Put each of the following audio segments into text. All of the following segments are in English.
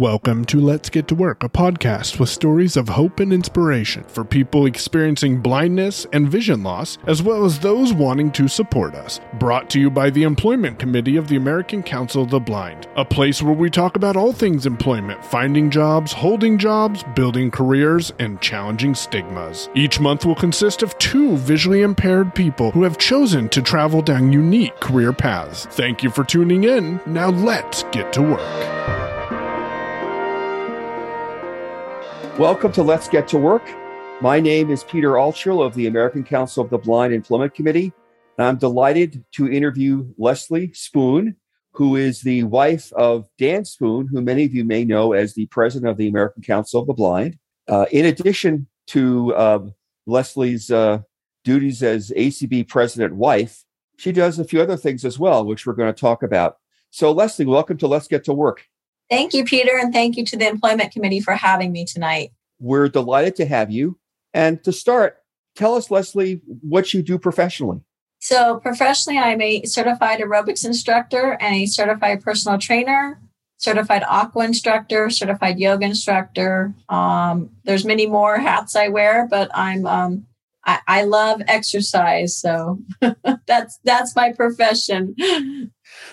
Welcome to Let's Get to Work, a podcast with stories of hope and inspiration for people experiencing blindness and vision loss, as well as those wanting to support us. Brought to you by the Employment Committee of the American Council of the Blind, a place where we talk about all things employment, finding jobs, holding jobs, building careers, and challenging stigmas. Each month will consist of two visually impaired people who have chosen to travel down unique career paths. Thank you for tuning in. Now let's get to work. Welcome to Let's Get to Work. My name is Peter Altschul of the American Council of the Blind Employment Committee. And I'm delighted to interview Leslie Spoone, who is the wife of Dan Spoone, who many of you may know as the president of the American Council of the Blind. Uh, in addition to uh, Leslie's uh, duties as ACB president wife, she does a few other things as well, which we're going to talk about. So, Leslie, welcome to Let's Get to Work. Thank you, Peter, and thank you to the Employment Committee for having me tonight. We're delighted to have you. And to start, tell us, Leslie, what you do professionally. So, professionally, I'm a certified aerobics instructor and a certified personal trainer, certified aqua instructor, certified yoga instructor. Um, there's many more hats I wear, but I'm um, I, I love exercise, so that's that's my profession.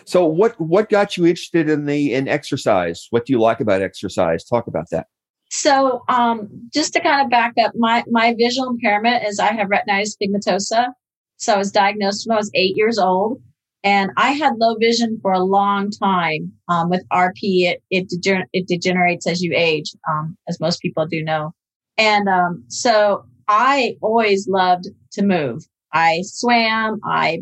So what what got you interested in the in exercise? What do you like about exercise? Talk about that. So um, just to kind of back up, my my visual impairment is I have retinitis pigmentosa. So I was diagnosed when I was eight years old, and I had low vision for a long time. Um, with RP, it it, it degenerates as you age, um, as most people do know. And um, so I always loved to move. I swam, I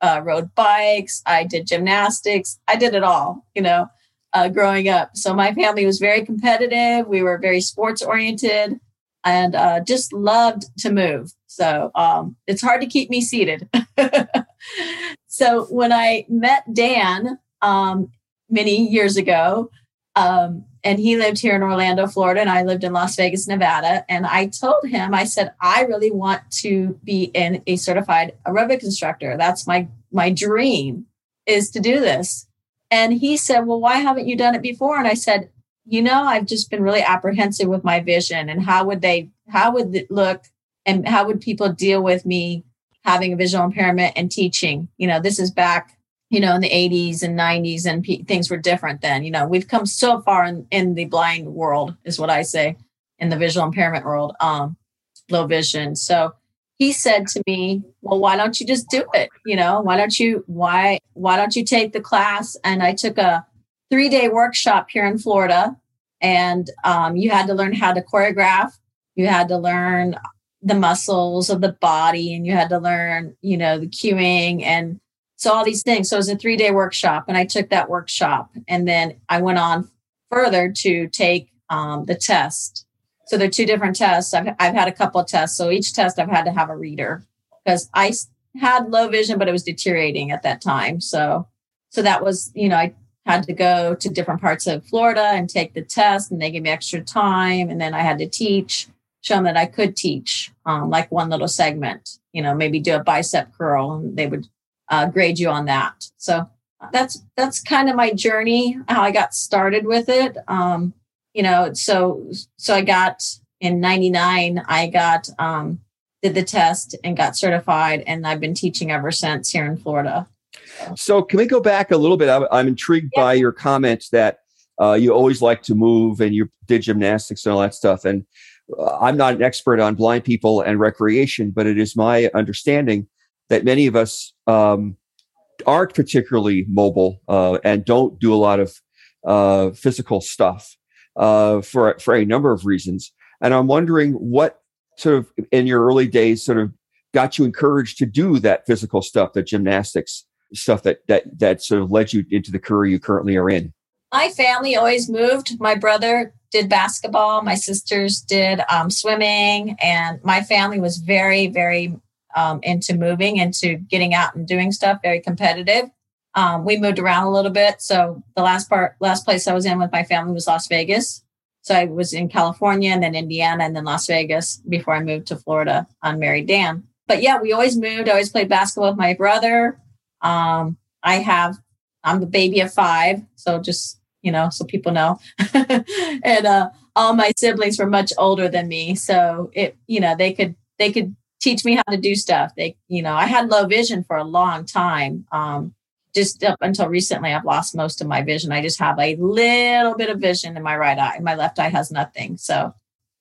uh, rode bikes, I did gymnastics, I did it all, you know, uh, growing up. So my family was very competitive. We were very sports oriented and uh, just loved to move. So um, it's hard to keep me seated. so when I met Dan um, many years ago, um, and he lived here in Orlando, Florida, and I lived in Las Vegas, Nevada. And I told him, I said, I really want to be in a certified aerobic instructor. That's my my dream is to do this. And he said, Well, why haven't you done it before? And I said, You know, I've just been really apprehensive with my vision and how would they, how would it look and how would people deal with me having a visual impairment and teaching? You know, this is back you know, in the 80s and 90s, and p- things were different then. You know, we've come so far in, in the blind world, is what I say, in the visual impairment world, um, low vision. So he said to me, "Well, why don't you just do it? You know, why don't you why why don't you take the class?" And I took a three day workshop here in Florida, and um, you had to learn how to choreograph. You had to learn the muscles of the body, and you had to learn, you know, the cueing and so all these things. So it was a three day workshop, and I took that workshop, and then I went on further to take um, the test. So there are two different tests. I've I've had a couple of tests. So each test I've had to have a reader because I had low vision, but it was deteriorating at that time. So so that was you know I had to go to different parts of Florida and take the test, and they gave me extra time, and then I had to teach, show them that I could teach, um, like one little segment. You know, maybe do a bicep curl, and they would uh, grade you on that. So that's that's kind of my journey, how I got started with it. Um, you know, so so I got in '99, I got um, did the test and got certified, and I've been teaching ever since here in Florida. So can we go back a little bit? I'm, I'm intrigued yeah. by your comments that uh, you always like to move and you did gymnastics and all that stuff. And uh, I'm not an expert on blind people and recreation, but it is my understanding that many of us um, aren't particularly mobile uh, and don't do a lot of uh, physical stuff uh, for for a number of reasons. And I'm wondering what sort of in your early days sort of got you encouraged to do that physical stuff, the gymnastics stuff that that that sort of led you into the career you currently are in. My family always moved. My brother did basketball. My sisters did um, swimming, and my family was very, very um, into moving, into getting out and doing stuff, very competitive. Um, we moved around a little bit. So the last part, last place I was in with my family was Las Vegas. So I was in California and then Indiana and then Las Vegas before I moved to Florida on Mary Dan. But yeah, we always moved. I always played basketball with my brother. Um, I have, I'm the baby of five. So just, you know, so people know. and uh, all my siblings were much older than me, so it, you know, they could they could teach me how to do stuff. They, you know, I had low vision for a long time. Um, just up until recently, I've lost most of my vision. I just have a little bit of vision in my right eye. My left eye has nothing. So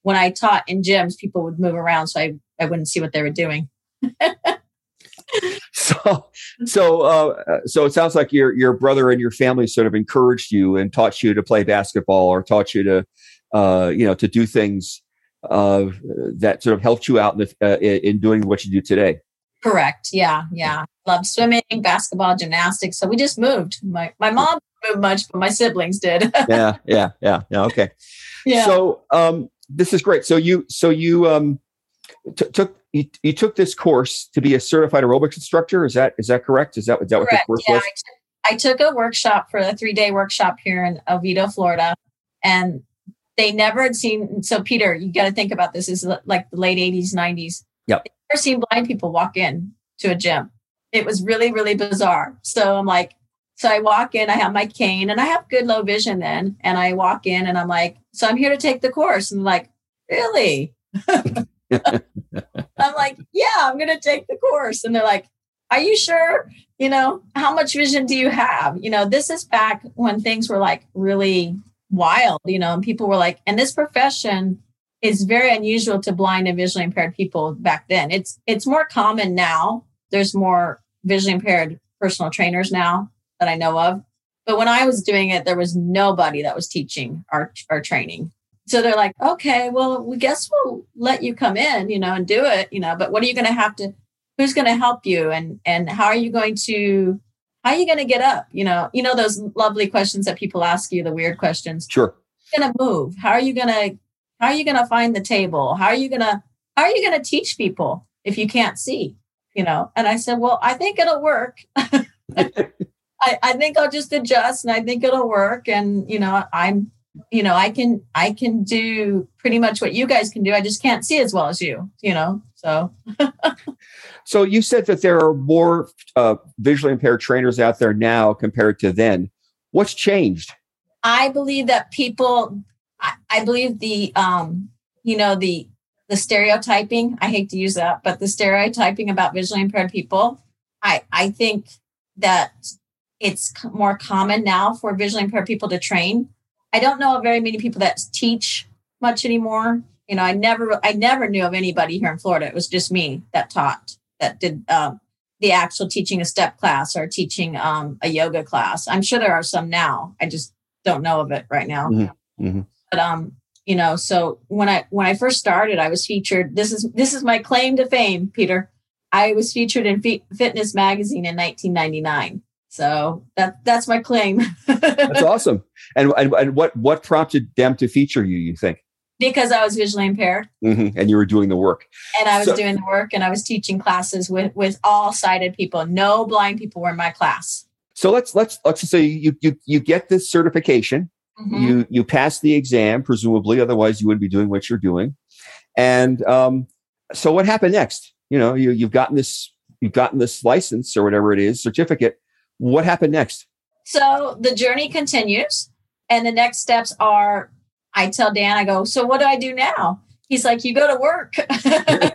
when I taught in gyms, people would move around, so I I wouldn't see what they were doing. so so uh, so it sounds like your your brother and your family sort of encouraged you and taught you to play basketball or taught you to uh, you know to do things uh, that sort of helped you out in, the, uh, in doing what you do today? Correct. Yeah yeah. Love swimming basketball gymnastics. So we just moved. My my mom moved much but my siblings did. Yeah yeah yeah. Yeah okay. Yeah. So um this is great. So you so you um t- took you, you took this course to be a certified aerobics instructor. Is that is that correct? Is that, is that what the course yeah, was? I took, I took a workshop for a three day workshop here in Oviedo, Florida, and they never had seen. So Peter, you got to think about this. Is like the late eighties, nineties. Yep. Never seen blind people walk in to a gym. It was really, really bizarre. So I'm like, so I walk in, I have my cane and I have good low vision then. And I walk in and I'm like, so I'm here to take the course. And I'm like, really? I'm like, yeah, I'm going to take the course. And they're like, are you sure? You know, how much vision do you have? You know, this is back when things were like really wild, you know, and people were like, and this profession is very unusual to blind and visually impaired people back then. It's it's more common now. There's more visually impaired personal trainers now that I know of. But when I was doing it, there was nobody that was teaching our, our training so they're like, okay, well, we guess we'll let you come in, you know, and do it, you know, but what are you going to have to, who's going to help you? And, and how are you going to, how are you going to get up? You know, you know, those lovely questions that people ask you, the weird questions. Sure. Going to move. How are you going to, how are you going to find the table? How are you going to, how are you going to teach people if you can't see? You know, and I said, well, I think it'll work. I, I think I'll just adjust and I think it'll work. And, you know, I'm, you know i can i can do pretty much what you guys can do. I just can't see as well as you you know so. So you said that there are more uh, visually impaired trainers out there now compared to then. What's changed? I believe that people i, I believe the um you know the the stereotyping i hate to use that but the stereotyping about visually impaired people i i think that it's more common now for visually impaired people to train I don't know of very many people that teach much anymore. You know, I never, I never knew of anybody here in Florida. It was just me that taught, that did um, the actual teaching a step class or teaching um, a yoga class. I'm sure there are some now. I just don't know of it right now. Mm-hmm. Mm-hmm. But um, you know, so when I when I first started, I was featured. This is this is my claim to fame, Peter. I was featured in F- Fitness Magazine in 1999. So that that's my claim. that's awesome. And, and and what what prompted them to feature you? You think? Because I was visually impaired, mm-hmm. and you were doing the work. And I was so, doing the work, and I was teaching classes with with all sighted people. No blind people were in my class. So let's let's let's say you you you get this certification. Mm-hmm. You you pass the exam, presumably. Otherwise, you wouldn't be doing what you're doing. And um, so, what happened next? You know, you you've gotten this you've gotten this license or whatever it is certificate what happened next? So the journey continues. And the next steps are I tell Dan, I go, So what do I do now? He's like, You go to work.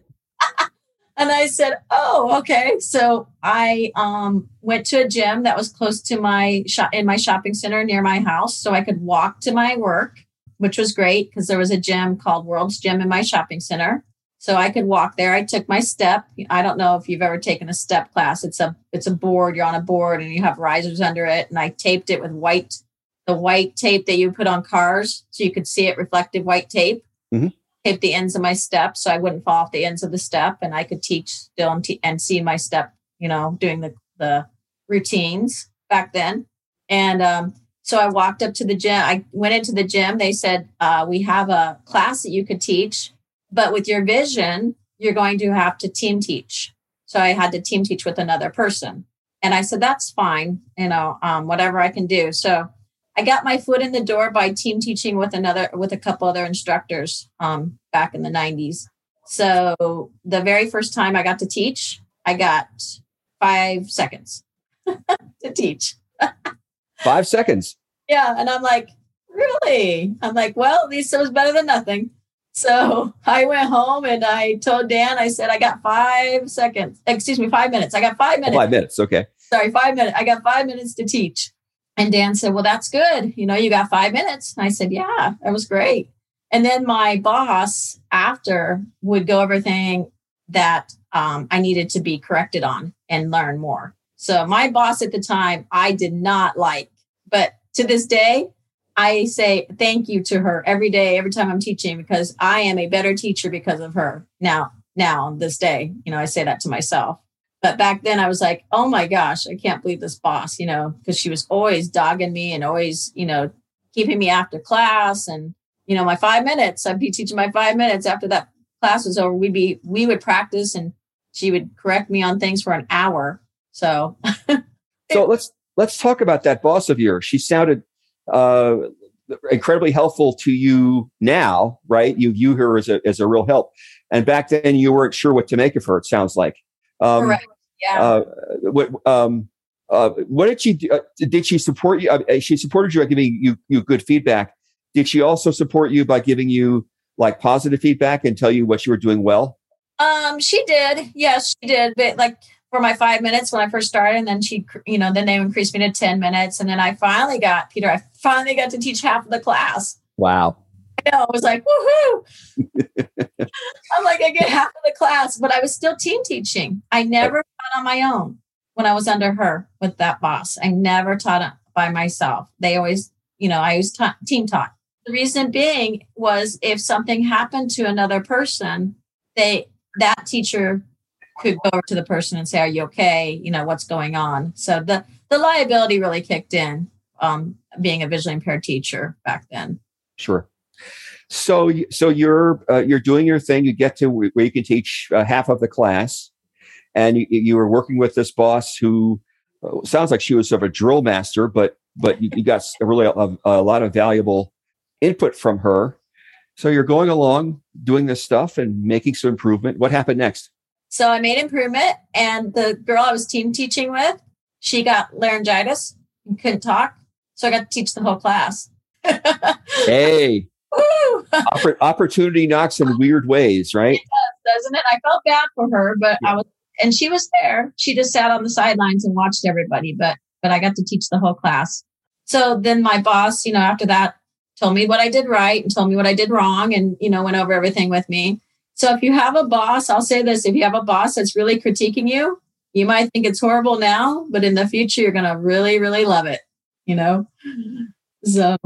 and I said, Oh, okay. So I um, went to a gym that was close to my shop in my shopping center near my house. So I could walk to my work, which was great because there was a gym called World's Gym in my shopping center so I could walk there. I took my step. I don't know if you've ever taken a step class. It's a it's a board. You're on a board and you have risers under it. And I taped it with white, the white tape that you put on cars, so you could see it reflective white tape. Mm-hmm. Taped the ends of my step so I wouldn't fall off the ends of the step, and I could teach still and, and see my step. You know, doing the the routines back then. And um, so I walked up to the gym. I went into the gym. They said uh, we have a class that you could teach but with your vision, you're going to have to team teach. So I had to team teach with another person. And I said, that's fine, you know, um, whatever I can do. So I got my foot in the door by team teaching with another, with a couple other instructors um, back in the 90s. So the very first time I got to teach, I got five seconds to teach. five seconds. Yeah. And I'm like, really? I'm like, well, at least it was better than nothing. So I went home and I told Dan, I said, I got five seconds, excuse me, five minutes. I got five minutes. Five minutes. Okay. Sorry, five minutes. I got five minutes to teach. And Dan said, Well, that's good. You know, you got five minutes. And I said, Yeah, that was great. And then my boss after would go everything that um, I needed to be corrected on and learn more. So my boss at the time, I did not like, but to this day, I say thank you to her every day, every time I'm teaching, because I am a better teacher because of her. Now, now this day, you know, I say that to myself. But back then I was like, oh my gosh, I can't believe this boss, you know, because she was always dogging me and always, you know, keeping me after class. And, you know, my five minutes, I'd be teaching my five minutes after that class was over. We'd be, we would practice and she would correct me on things for an hour. So, so let's, let's talk about that boss of yours. She sounded, uh, incredibly helpful to you now, right? You view her as a, as a real help. And back then you weren't sure what to make of her, it sounds like. Um, Correct. Yeah. Uh, what, um, uh, what did she do? Uh, did she support you? Uh, she supported you by giving you, you good feedback. Did she also support you by giving you like positive feedback and tell you what you were doing well? Um, she did. Yes, she did. But like for my five minutes when I first started, and then she, you know, then they increased me to 10 minutes. And then I finally got, Peter, I finally got to teach half of the class. Wow. I know. I was like, woohoo. I'm like, I get half of the class, but I was still team teaching. I never taught on my own when I was under her with that boss. I never taught by myself. They always, you know, I was ta- team taught. The reason being was if something happened to another person, they that teacher could go to the person and say, "Are you okay? You know what's going on." So the the liability really kicked in. Um, being a visually impaired teacher back then. Sure. So, so you're uh, you're doing your thing. You get to where you can teach uh, half of the class, and you, you were working with this boss who uh, sounds like she was sort of a drill master, but but you, you got really a, a, lot of valuable input from her. So you're going along doing this stuff and making some improvement. What happened next? So I made improvement, and the girl I was team teaching with, she got laryngitis and couldn't talk, so I got to teach the whole class. hey, Oppor- opportunity knocks in weird ways, right? It does, doesn't it? I felt bad for her, but yeah. I was, and she was there. She just sat on the sidelines and watched everybody, but but I got to teach the whole class. So then my boss, you know, after that, told me what I did right and told me what I did wrong, and you know, went over everything with me. So if you have a boss, I'll say this: if you have a boss that's really critiquing you, you might think it's horrible now, but in the future, you're going to really, really love it. You know, so.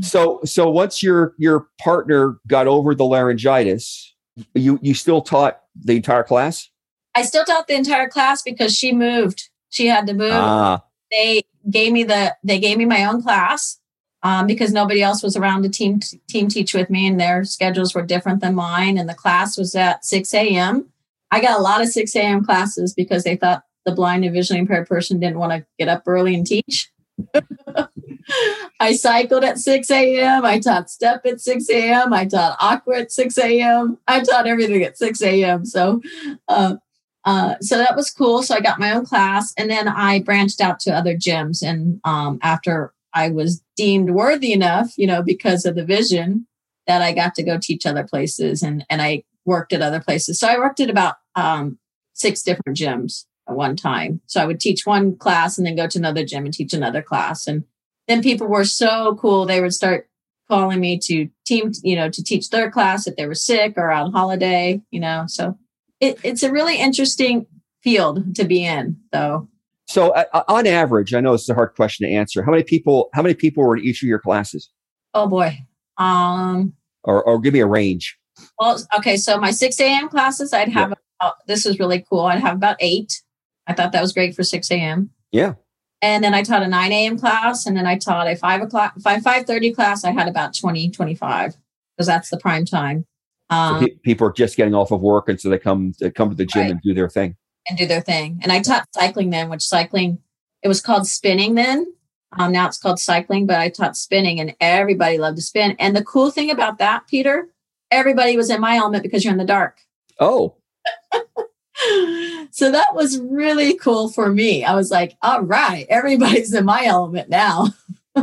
So so once your your partner got over the laryngitis, you you still taught the entire class? I still taught the entire class because she moved. She had to move. Ah. They gave me the they gave me my own class um, because nobody else was around to team team teach with me, and their schedules were different than mine. And the class was at six a.m. I got a lot of six a.m. classes because they thought the blind and visually impaired person didn't want to get up early and teach. I cycled at 6 a.m. I taught step at 6 a.m. I taught aqua at 6 a.m. I taught everything at 6 a.m. So, uh, uh, so that was cool. So I got my own class, and then I branched out to other gyms. And um, after I was deemed worthy enough, you know, because of the vision, that I got to go teach other places, and and I worked at other places. So I worked at about um, six different gyms at one time. So I would teach one class and then go to another gym and teach another class. And then people were so cool. They would start calling me to team, you know, to teach their class if they were sick or on holiday, you know. So it, it's a really interesting field to be in, though. So uh, on average, I know this is a hard question to answer. How many people? How many people were in each of your classes? Oh boy. Um. Or, or give me a range. Well, okay. So my 6 a.m. classes, I'd have yeah. about, this is really cool. I'd have about eight. I thought that was great for 6 a.m. Yeah. And then I taught a 9 a.m. class, and then I taught a 5 o'clock, 5 5:30 class. I had about 20, 25 because that's the prime time. Um, so pe- people are just getting off of work, and so they come they come to the gym right. and do their thing. And do their thing. And I taught cycling then, which cycling it was called spinning then. Um, now it's called cycling, but I taught spinning, and everybody loved to spin. And the cool thing about that, Peter, everybody was in my element because you're in the dark. Oh. so that was really cool for me. I was like, all right, everybody's in my element now.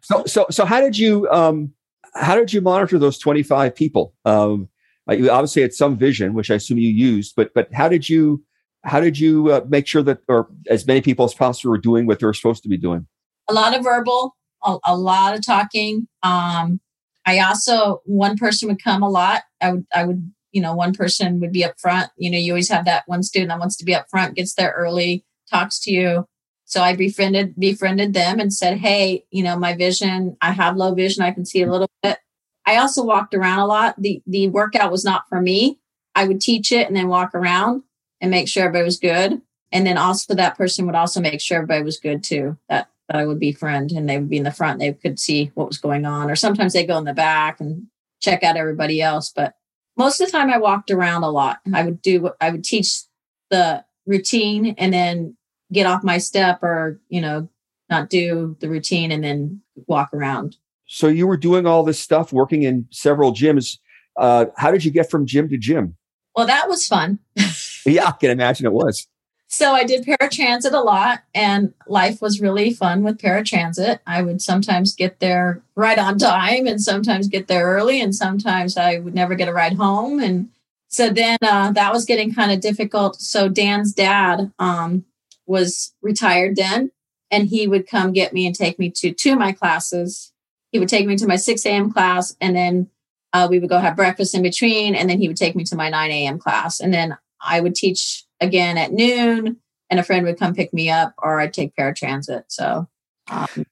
so so so how did you um how did you monitor those 25 people um you obviously had some vision which i assume you used but but how did you how did you uh, make sure that or as many people as possible were doing what they were supposed to be doing a lot of verbal a, a lot of talking um i also one person would come a lot i would i would you know one person would be up front you know you always have that one student that wants to be up front gets there early talks to you so I befriended befriended them and said, "Hey, you know, my vision. I have low vision. I can see a little bit." I also walked around a lot. the The workout was not for me. I would teach it and then walk around and make sure everybody was good. And then also that person would also make sure everybody was good too. That that I would be friend and they would be in the front. They could see what was going on. Or sometimes they go in the back and check out everybody else. But most of the time I walked around a lot. I would do I would teach the routine and then get off my step or, you know, not do the routine and then walk around. So you were doing all this stuff, working in several gyms. Uh, how did you get from gym to gym? Well, that was fun. yeah, I can imagine it was. So I did paratransit a lot, and life was really fun with paratransit. I would sometimes get there right on time, and sometimes get there early, and sometimes I would never get a ride home. And so then uh, that was getting kind of difficult. So Dan's dad um, was retired then, and he would come get me and take me to two of my classes. He would take me to my 6 a.m. class, and then uh, we would go have breakfast in between, and then he would take me to my 9 a.m. class, and then I would teach again at noon, and a friend would come pick me up, or I'd take paratransit. So, um,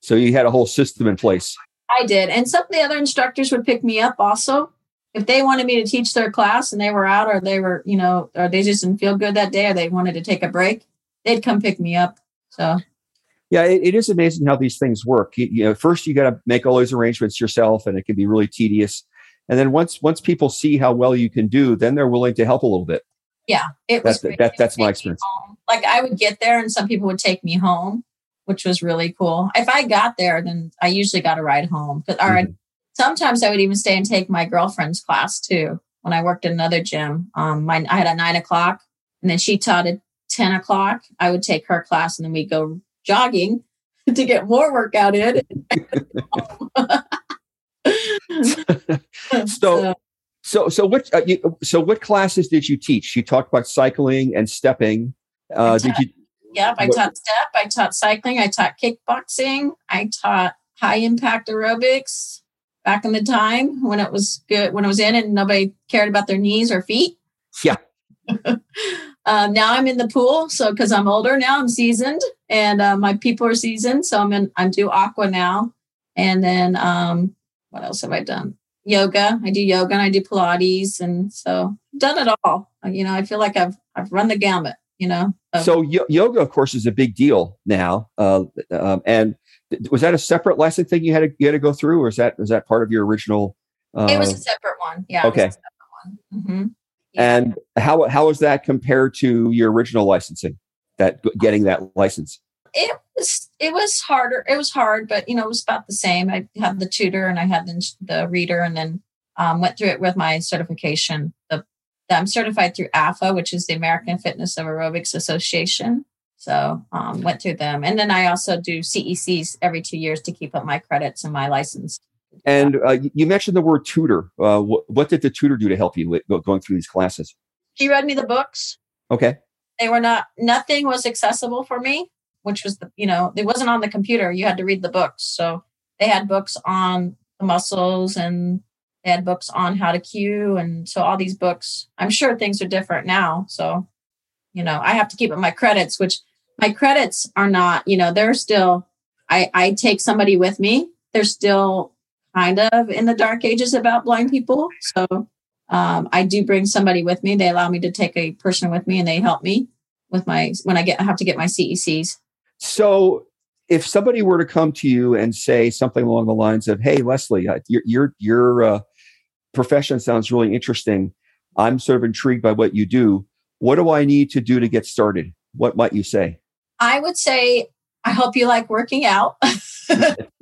so you had a whole system in place. I did, and some of the other instructors would pick me up also if they wanted me to teach their class and they were out or they were, you know, or they just didn't feel good that day or they wanted to take a break, they'd come pick me up. So, yeah, it, it is amazing how these things work. You, you know, first you got to make all those arrangements yourself, and it can be really tedious. And then once once people see how well you can do, then they're willing to help a little bit. Yeah, it was. That's, that, that's my experience. Like I would get there, and some people would take me home, which was really cool. If I got there, then I usually got a ride home. But mm-hmm sometimes I would even stay and take my girlfriend's class too. When I worked at another gym, um, my, I had a nine o'clock, and then she taught at ten o'clock. I would take her class, and then we go jogging to get more workout in. so, so, so what? Uh, you, so, what classes did you teach? You talked about cycling and stepping. Uh, taught, did you? Yep, I taught step. I taught cycling. I taught kickboxing. I taught high impact aerobics back in the time when it was good, when it was in and nobody cared about their knees or feet. Yeah. Um, now I'm in the pool. So, because I'm older now, I'm seasoned and uh, my people are seasoned. So I'm in, I'm do aqua now. And then, um, what else have I done? Yoga. I do yoga and I do Pilates. And so I've done it all. You know, I feel like I've, I've run the gamut, you know? So, so y- yoga, of course, is a big deal now. Uh, um, and was that a separate lesson thing you had to you had to go through, or is that was that part of your original? Uh, it was a separate one. Yeah. Okay. One. Mm-hmm. Yeah. And how how was that compared to your original licensing? That getting that license. It was it was harder. It was hard, but you know it was about the same. I had the tutor and I had the, the reader, and then um, went through it with my certification. The, I'm certified through AFA, which is the American Fitness of Aerobics Association. So um, went through them, and then I also do CECs every two years to keep up my credits and my license. And uh, you mentioned the word tutor. Uh, wh- what did the tutor do to help you with going through these classes? She read me the books. Okay. They were not. Nothing was accessible for me, which was the you know it wasn't on the computer. You had to read the books. So they had books on the muscles and they had books on how to cue and so all these books. I'm sure things are different now. So you know I have to keep up my credits, which my credits are not, you know, they're still, I, I take somebody with me. They're still kind of in the dark ages about blind people. So um, I do bring somebody with me. They allow me to take a person with me and they help me with my, when I get, I have to get my CECs. So if somebody were to come to you and say something along the lines of, Hey, Leslie, uh, your, your, your uh, profession sounds really interesting. I'm sort of intrigued by what you do. What do I need to do to get started? What might you say? I would say, I hope you like working out.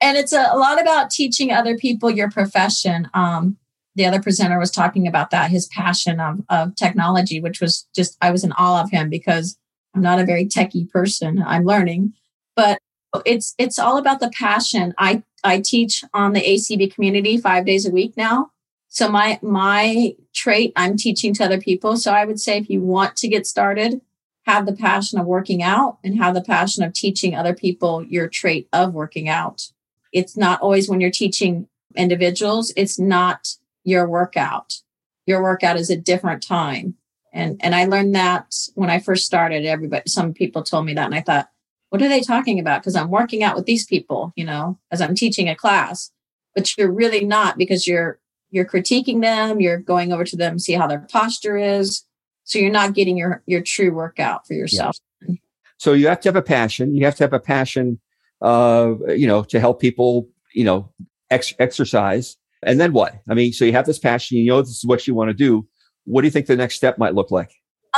and it's a, a, lot about teaching other people your profession. Um, the other presenter was talking about that, his passion of, of technology, which was just, I was in awe of him because I'm not a very techie person. I'm learning. But It's it's all about the passion. I I teach on the ACB community five days a week now. So my my trait I'm teaching to other people. So I would say if you want to get started, have the passion of working out and have the passion of teaching other people your trait of working out. It's not always when you're teaching individuals, it's not your workout. Your workout is a different time. And and I learned that when I first started, everybody some people told me that and I thought, what are they talking about? Because I'm working out with these people, you know, as I'm teaching a class. But you're really not because you're you're critiquing them, you're going over to them, see how their posture is. So you're not getting your your true workout for yourself. So you have to have a passion. You have to have a passion uh, you know, to help people, you know, ex- exercise. And then what? I mean, so you have this passion, you know, this is what you want to do. What do you think the next step might look like?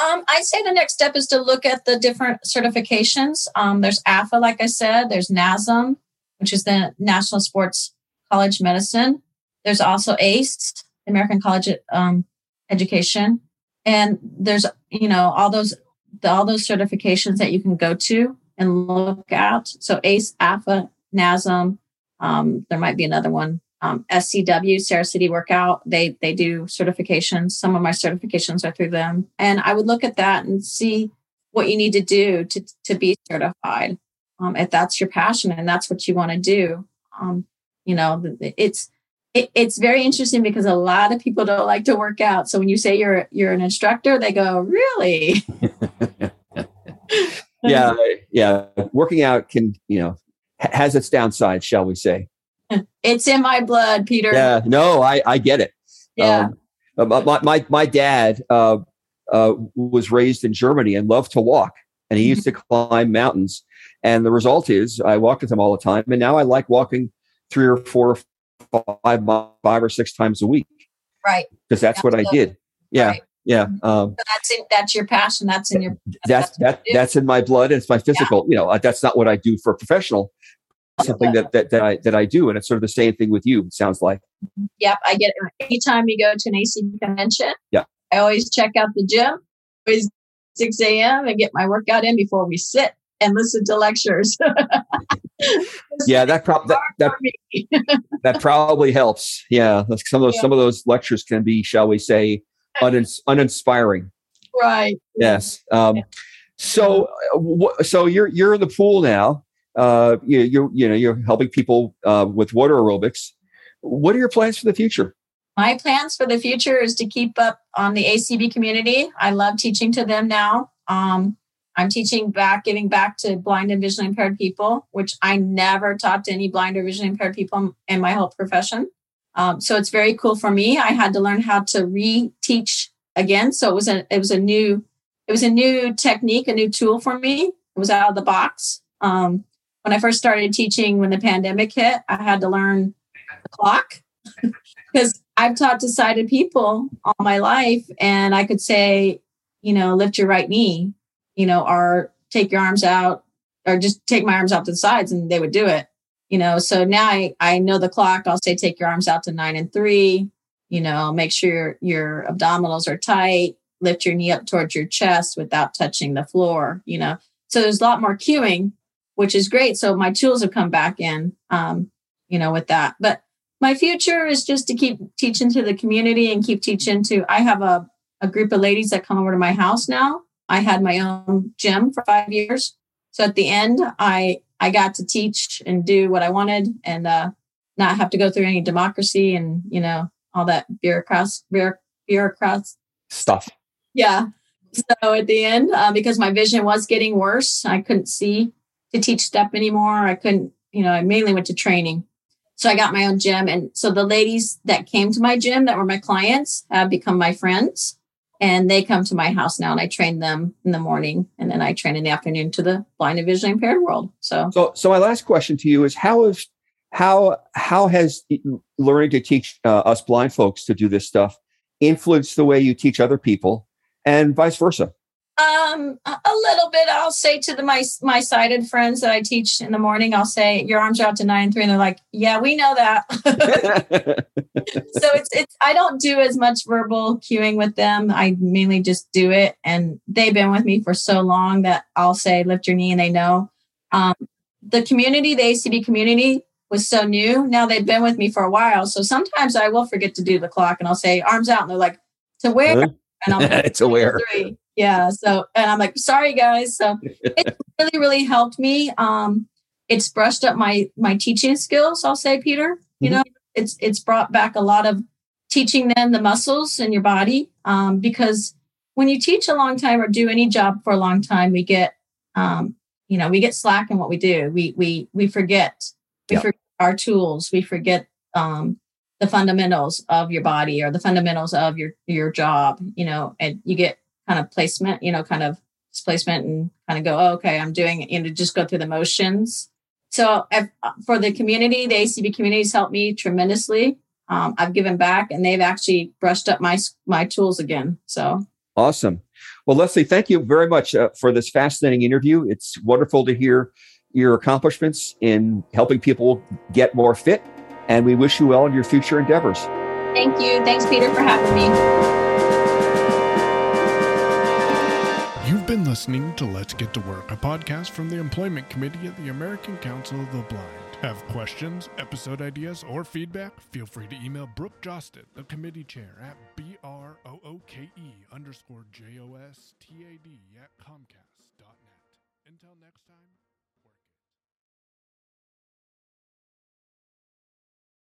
Um, I'd say the next step is to look at the different certifications. Um, there's AFA, like I said, there's NASM, which is the National Sports College Medicine. There's also ACE, American College um, Education. And there's, you know, all those, all those certifications that you can go to and look at. So ACE, AFA, NASM, um, there might be another one. Um, SCW, Sara City Workout, they they do certifications. Some of my certifications are through them, and I would look at that and see what you need to do to to be certified. Um, if that's your passion and that's what you want to do, um, you know, it's it, it's very interesting because a lot of people don't like to work out. So when you say you're you're an instructor, they go, "Really?" yeah, yeah. Working out can, you know, has its downside, shall we say? It's in my blood, Peter. Yeah, no, I I get it. Yeah. Um, my my my dad uh, uh, was raised in Germany and loved to walk, and he used to climb mountains. And the result is, I walked with him all the time, and now I like walking three or four, or five, five or six times a week. Right. Because that's Absolutely. what I did. Yeah. Right. Yeah. Mm-hmm. Um, so that's in, that's your passion. That's in your. That's that's that, that's in my blood. It's my physical. Yeah. You know, uh, that's not what I do for a professional. Something that, that that I that I do, and it's sort of the same thing with you. It sounds like. Mm-hmm. Yep, I get it. Anytime you go to an AC convention, yeah, I always check out the gym. Always six a.m. and get my workout in before we sit and listen to lectures. yeah, that, prob- that, that, that probably helps. Yeah, some of those yeah. some of those lectures can be, shall we say, unins- uninspiring. Right. Yes. Um, so, uh, so you're you're in the pool now. Uh, you you you know you're helping people uh, with water aerobics. What are your plans for the future? My plans for the future is to keep up on the ACB community. I love teaching to them now. Um, I'm teaching back, giving back to blind and visually impaired people, which I never taught to any blind or visually impaired people in my whole profession. Um, so it's very cool for me. I had to learn how to reteach again. So it was a it was a new it was a new technique, a new tool for me. It was out of the box. Um, when I first started teaching, when the pandemic hit, I had to learn the clock because I've taught to sighted people all my life, and I could say, you know, lift your right knee, you know, or take your arms out, or just take my arms out to the sides, and they would do it you know? So now I, I know the clock. I'll say take your arms out to nine and three you know make sure your, your abdominals are tight lift your knee up towards your chest without touching the floor you know? So there's a lot more cueing which is great. So my tools have come back in um, you know with that. But my future is just to keep teaching to the community and keep teaching to i have a, a group of ladies that come over to my house now i had my own gym for five years so at the end i I got to teach and do what I wanted and uh, not have to go through any democracy and, you know, all that bureaucrats, bureaucrats stuff. Yeah. So at the end, uh, because my vision was getting worse, I couldn't see to teach step anymore. I couldn't, you know, I mainly went to training. So I got my own gym. And so the ladies that came to my gym that were my clients have become my friends and they come to my house now and i train them in the morning and then i train in the afternoon to the blind and visually impaired world. So so so my last question to you is how is how how has learning to teach uh, us blind folks to do this stuff influenced the way you teach other people and vice versa um, a little bit. I'll say to the my my sighted friends that I teach in the morning. I'll say your arms are out to nine and three, and they're like, "Yeah, we know that." so it's it's. I don't do as much verbal cueing with them. I mainly just do it, and they've been with me for so long that I'll say, "Lift your knee," and they know. Um, the community, the ACB community was so new. Now they've been with me for a while. So sometimes I will forget to do the clock and I'll say arms out and they're like, to where? And I'm like, it's aware. three. Yeah. So, and I'm like, sorry guys. So it really, really helped me. Um, it's brushed up my, my teaching skills. I'll say, Peter, you Mhm. know, it's, it's brought back a lot of teaching them the muscles in your body. Um, because when you teach a long time or do any job for a long time, we get, um, you know, we get slack in what we do. We, we, we forget, we Yeah. forget our tools. We forget, um, the fundamentals of your body or the fundamentals of your your job you know and you get kind of placement you know kind of displacement and kind of go oh, okay i'm doing you know just go through the motions so I've, for the community the acb community has helped me tremendously um, i've given back and they've actually brushed up my my tools again so Awesome. Well, Leslie, thank you very much uh, for this fascinating interview. It's wonderful to hear your accomplishments in helping people get more fit, and we wish you well in your future endeavors. thank you thanks peter for having me been listening to Let's Get to Work, a podcast from the Employment Committee at the American Council of the Blind. Have questions, episode ideas, or feedback? Feel free to email Brooke Jostad, the committee chair, at B-R-O-O-K-E underscore J-O-S-T-A-D at Comcast.net. Until next time.